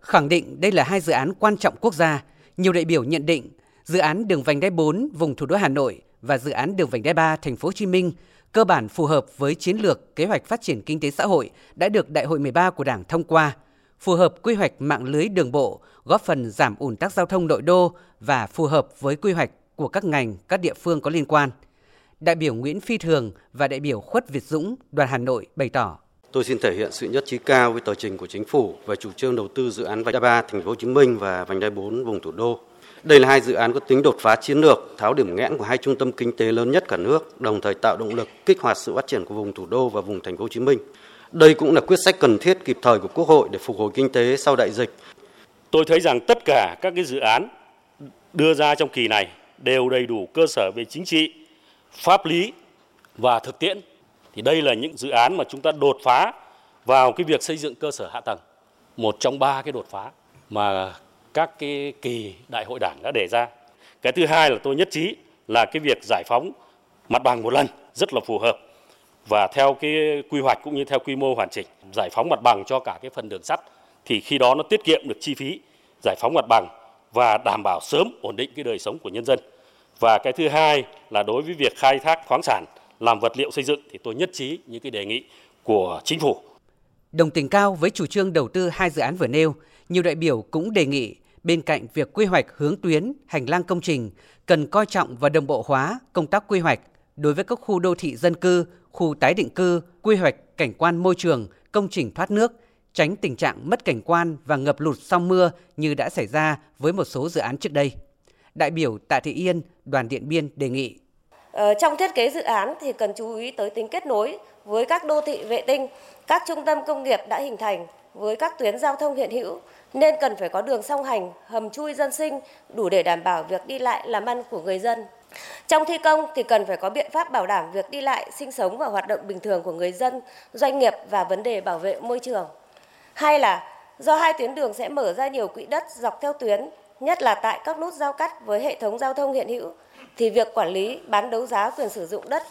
Khẳng định đây là hai dự án quan trọng quốc gia, nhiều đại biểu nhận định dự án đường vành đai 4 vùng thủ đô Hà Nội và dự án đường vành đai 3 thành phố Hồ Chí Minh cơ bản phù hợp với chiến lược kế hoạch phát triển kinh tế xã hội đã được Đại hội 13 của Đảng thông qua, phù hợp quy hoạch mạng lưới đường bộ, góp phần giảm ùn tắc giao thông nội đô và phù hợp với quy hoạch của các ngành, các địa phương có liên quan. Đại biểu Nguyễn Phi Thường và đại biểu Khuất Việt Dũng, đoàn Hà Nội bày tỏ Tôi xin thể hiện sự nhất trí cao với tờ trình của chính phủ về chủ trương đầu tư dự án vành đai 3 thành phố Hồ Chí Minh và vành đai 4 vùng thủ đô. Đây là hai dự án có tính đột phá chiến lược, tháo điểm nghẽn của hai trung tâm kinh tế lớn nhất cả nước, đồng thời tạo động lực kích hoạt sự phát triển của vùng thủ đô và vùng thành phố Hồ Chí Minh. Đây cũng là quyết sách cần thiết kịp thời của Quốc hội để phục hồi kinh tế sau đại dịch. Tôi thấy rằng tất cả các cái dự án đưa ra trong kỳ này đều đầy đủ cơ sở về chính trị, pháp lý và thực tiễn. Thì đây là những dự án mà chúng ta đột phá vào cái việc xây dựng cơ sở hạ tầng. Một trong ba cái đột phá mà các cái kỳ đại hội đảng đã đề ra. Cái thứ hai là tôi nhất trí là cái việc giải phóng mặt bằng một lần rất là phù hợp và theo cái quy hoạch cũng như theo quy mô hoàn chỉnh, giải phóng mặt bằng cho cả cái phần đường sắt, thì khi đó nó tiết kiệm được chi phí giải phóng mặt bằng và đảm bảo sớm ổn định cái đời sống của nhân dân. Và cái thứ hai là đối với việc khai thác khoáng sản làm vật liệu xây dựng thì tôi nhất trí những cái đề nghị của chính phủ. Đồng tình cao với chủ trương đầu tư hai dự án vừa nêu, nhiều đại biểu cũng đề nghị bên cạnh việc quy hoạch hướng tuyến, hành lang công trình, cần coi trọng và đồng bộ hóa công tác quy hoạch đối với các khu đô thị dân cư, khu tái định cư, quy hoạch cảnh quan môi trường, công trình thoát nước, tránh tình trạng mất cảnh quan và ngập lụt sau mưa như đã xảy ra với một số dự án trước đây. Đại biểu Tạ Thị Yên, đoàn Điện Biên đề nghị. Ờ, trong thiết kế dự án thì cần chú ý tới tính kết nối với các đô thị vệ tinh, các trung tâm công nghiệp đã hình thành với các tuyến giao thông hiện hữu nên cần phải có đường song hành, hầm chui dân sinh đủ để đảm bảo việc đi lại làm ăn của người dân. Trong thi công thì cần phải có biện pháp bảo đảm việc đi lại, sinh sống và hoạt động bình thường của người dân, doanh nghiệp và vấn đề bảo vệ môi trường. Hai là do hai tuyến đường sẽ mở ra nhiều quỹ đất dọc theo tuyến, nhất là tại các nút giao cắt với hệ thống giao thông hiện hữu, thì việc quản lý bán đấu giá quyền sử dụng đất,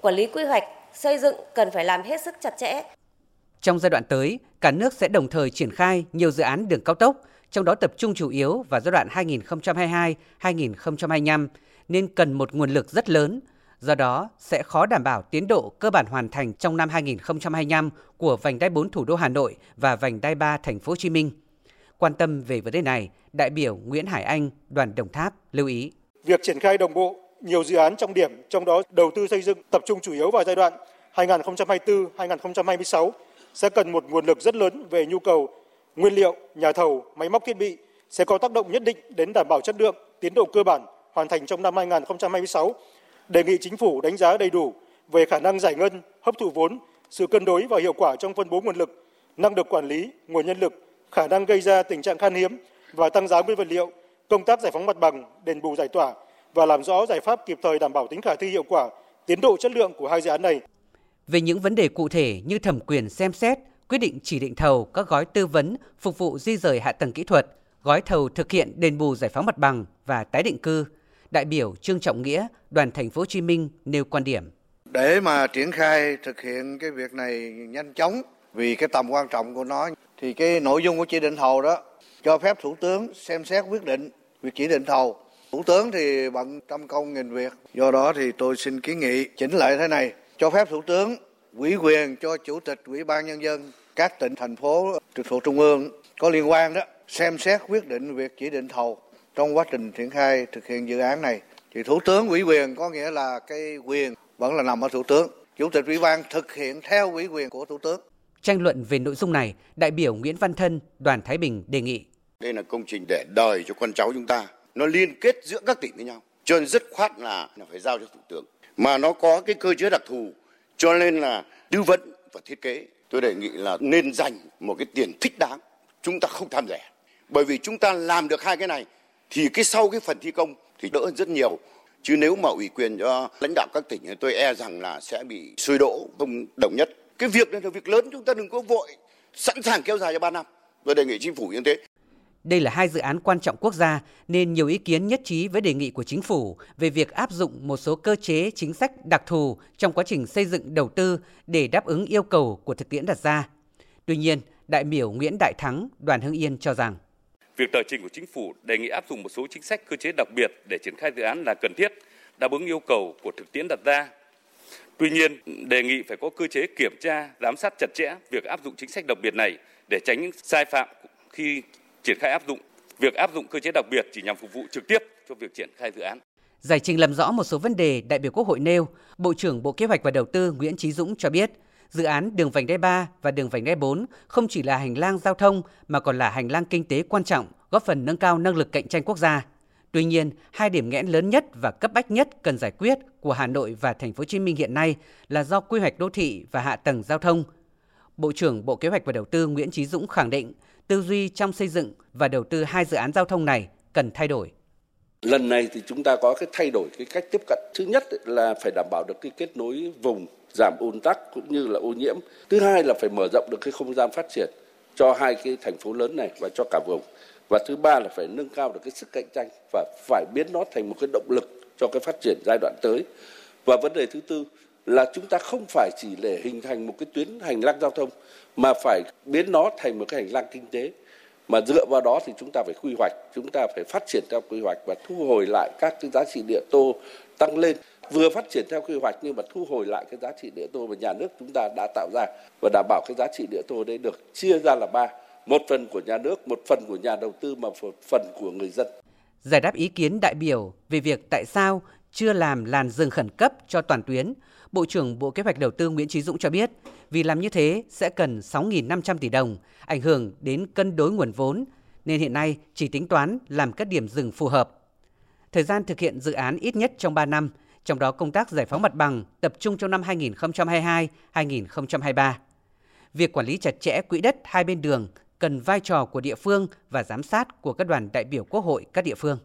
quản lý quy hoạch, xây dựng cần phải làm hết sức chặt chẽ. Trong giai đoạn tới, cả nước sẽ đồng thời triển khai nhiều dự án đường cao tốc, trong đó tập trung chủ yếu vào giai đoạn 2022-2025 nên cần một nguồn lực rất lớn, do đó sẽ khó đảm bảo tiến độ cơ bản hoàn thành trong năm 2025 của vành đai 4 thủ đô Hà Nội và vành đai 3 thành phố Hồ Chí Minh. Quan tâm về vấn đề này, đại biểu Nguyễn Hải Anh, đoàn Đồng Tháp lưu ý. Việc triển khai đồng bộ nhiều dự án trọng điểm, trong đó đầu tư xây dựng tập trung chủ yếu vào giai đoạn 2024-2026 sẽ cần một nguồn lực rất lớn về nhu cầu nguyên liệu, nhà thầu, máy móc thiết bị sẽ có tác động nhất định đến đảm bảo chất lượng, tiến độ cơ bản hoàn thành trong năm 2026. Đề nghị chính phủ đánh giá đầy đủ về khả năng giải ngân, hấp thụ vốn, sự cân đối và hiệu quả trong phân bố nguồn lực, năng lực quản lý, nguồn nhân lực, khả năng gây ra tình trạng khan hiếm và tăng giá nguyên vật liệu, công tác giải phóng mặt bằng, đền bù giải tỏa và làm rõ giải pháp kịp thời đảm bảo tính khả thi hiệu quả, tiến độ chất lượng của hai dự án này. Về những vấn đề cụ thể như thẩm quyền xem xét, quyết định chỉ định thầu các gói tư vấn phục vụ di rời hạ tầng kỹ thuật, gói thầu thực hiện đền bù giải phóng mặt bằng và tái định cư, đại biểu Trương Trọng Nghĩa, đoàn thành phố Hồ Chí Minh nêu quan điểm. Để mà triển khai thực hiện cái việc này nhanh chóng vì cái tầm quan trọng của nó thì cái nội dung của chỉ định thầu đó cho phép thủ tướng xem xét quyết định việc chỉ định thầu. Thủ tướng thì bận trăm công nghìn việc, do đó thì tôi xin kiến nghị chỉnh lại thế này, cho phép thủ tướng ủy quyền cho chủ tịch ủy ban nhân dân các tỉnh thành phố trực thuộc trung ương có liên quan đó xem xét quyết định việc chỉ định thầu trong quá trình triển khai thực hiện dự án này. Thì thủ tướng ủy quyền có nghĩa là cái quyền vẫn là nằm ở thủ tướng. Chủ tịch ủy ban thực hiện theo ủy quyền của thủ tướng. Tranh luận về nội dung này đại biểu Nguyễn Văn Thân đoàn Thái Bình đề nghị đây là công trình để đời cho con cháu chúng ta. Nó liên kết giữa các tỉnh với nhau. Cho nên rất khoát là phải giao cho thủ tướng. Mà nó có cái cơ chế đặc thù, cho nên là tư vấn và thiết kế. Tôi đề nghị là nên dành một cái tiền thích đáng. Chúng ta không tham rẻ. Bởi vì chúng ta làm được hai cái này, thì cái sau cái phần thi công thì đỡ hơn rất nhiều. Chứ nếu mà ủy quyền cho lãnh đạo các tỉnh thì tôi e rằng là sẽ bị sôi đổ không đồng nhất. Cái việc này là việc lớn, chúng ta đừng có vội sẵn sàng kéo dài cho 3 năm. Tôi đề nghị chính phủ như thế đây là hai dự án quan trọng quốc gia nên nhiều ý kiến nhất trí với đề nghị của chính phủ về việc áp dụng một số cơ chế chính sách đặc thù trong quá trình xây dựng đầu tư để đáp ứng yêu cầu của thực tiễn đặt ra. Tuy nhiên, đại biểu Nguyễn Đại Thắng, đoàn Hưng Yên cho rằng Việc tờ trình của chính phủ đề nghị áp dụng một số chính sách cơ chế đặc biệt để triển khai dự án là cần thiết, đáp ứng yêu cầu của thực tiễn đặt ra. Tuy nhiên, đề nghị phải có cơ chế kiểm tra, giám sát chặt chẽ việc áp dụng chính sách đặc biệt này để tránh những sai phạm khi triển khai áp dụng. Việc áp dụng cơ chế đặc biệt chỉ nhằm phục vụ trực tiếp cho việc triển khai dự án. Giải trình làm rõ một số vấn đề đại biểu Quốc hội nêu, Bộ trưởng Bộ Kế hoạch và Đầu tư Nguyễn Chí Dũng cho biết, dự án đường vành đai 3 và đường vành đai 4 không chỉ là hành lang giao thông mà còn là hành lang kinh tế quan trọng, góp phần nâng cao năng lực cạnh tranh quốc gia. Tuy nhiên, hai điểm nghẽn lớn nhất và cấp bách nhất cần giải quyết của Hà Nội và Thành phố Hồ Chí Minh hiện nay là do quy hoạch đô thị và hạ tầng giao thông. Bộ trưởng Bộ Kế hoạch và Đầu tư Nguyễn Chí Dũng khẳng định, tư duy trong xây dựng và đầu tư hai dự án giao thông này cần thay đổi. Lần này thì chúng ta có cái thay đổi cái cách tiếp cận. Thứ nhất là phải đảm bảo được cái kết nối vùng, giảm ùn tắc cũng như là ô nhiễm. Thứ hai là phải mở rộng được cái không gian phát triển cho hai cái thành phố lớn này và cho cả vùng. Và thứ ba là phải nâng cao được cái sức cạnh tranh và phải biến nó thành một cái động lực cho cái phát triển giai đoạn tới. Và vấn đề thứ tư là chúng ta không phải chỉ để hình thành một cái tuyến hành lang giao thông, mà phải biến nó thành một cái hành lang kinh tế. Mà dựa vào đó thì chúng ta phải quy hoạch, chúng ta phải phát triển theo quy hoạch và thu hồi lại các cái giá trị địa tô tăng lên. Vừa phát triển theo quy hoạch nhưng mà thu hồi lại cái giá trị địa tô mà nhà nước chúng ta đã tạo ra và đảm bảo cái giá trị địa tô đấy được chia ra là ba. Một phần của nhà nước, một phần của nhà đầu tư mà một phần của người dân. Giải đáp ý kiến đại biểu về việc tại sao chưa làm làn rừng khẩn cấp cho toàn tuyến Bộ trưởng Bộ Kế hoạch Đầu tư Nguyễn Chí Dũng cho biết, vì làm như thế sẽ cần 6.500 tỷ đồng, ảnh hưởng đến cân đối nguồn vốn, nên hiện nay chỉ tính toán làm các điểm dừng phù hợp. Thời gian thực hiện dự án ít nhất trong 3 năm, trong đó công tác giải phóng mặt bằng tập trung trong năm 2022-2023. Việc quản lý chặt chẽ quỹ đất hai bên đường cần vai trò của địa phương và giám sát của các đoàn đại biểu quốc hội các địa phương.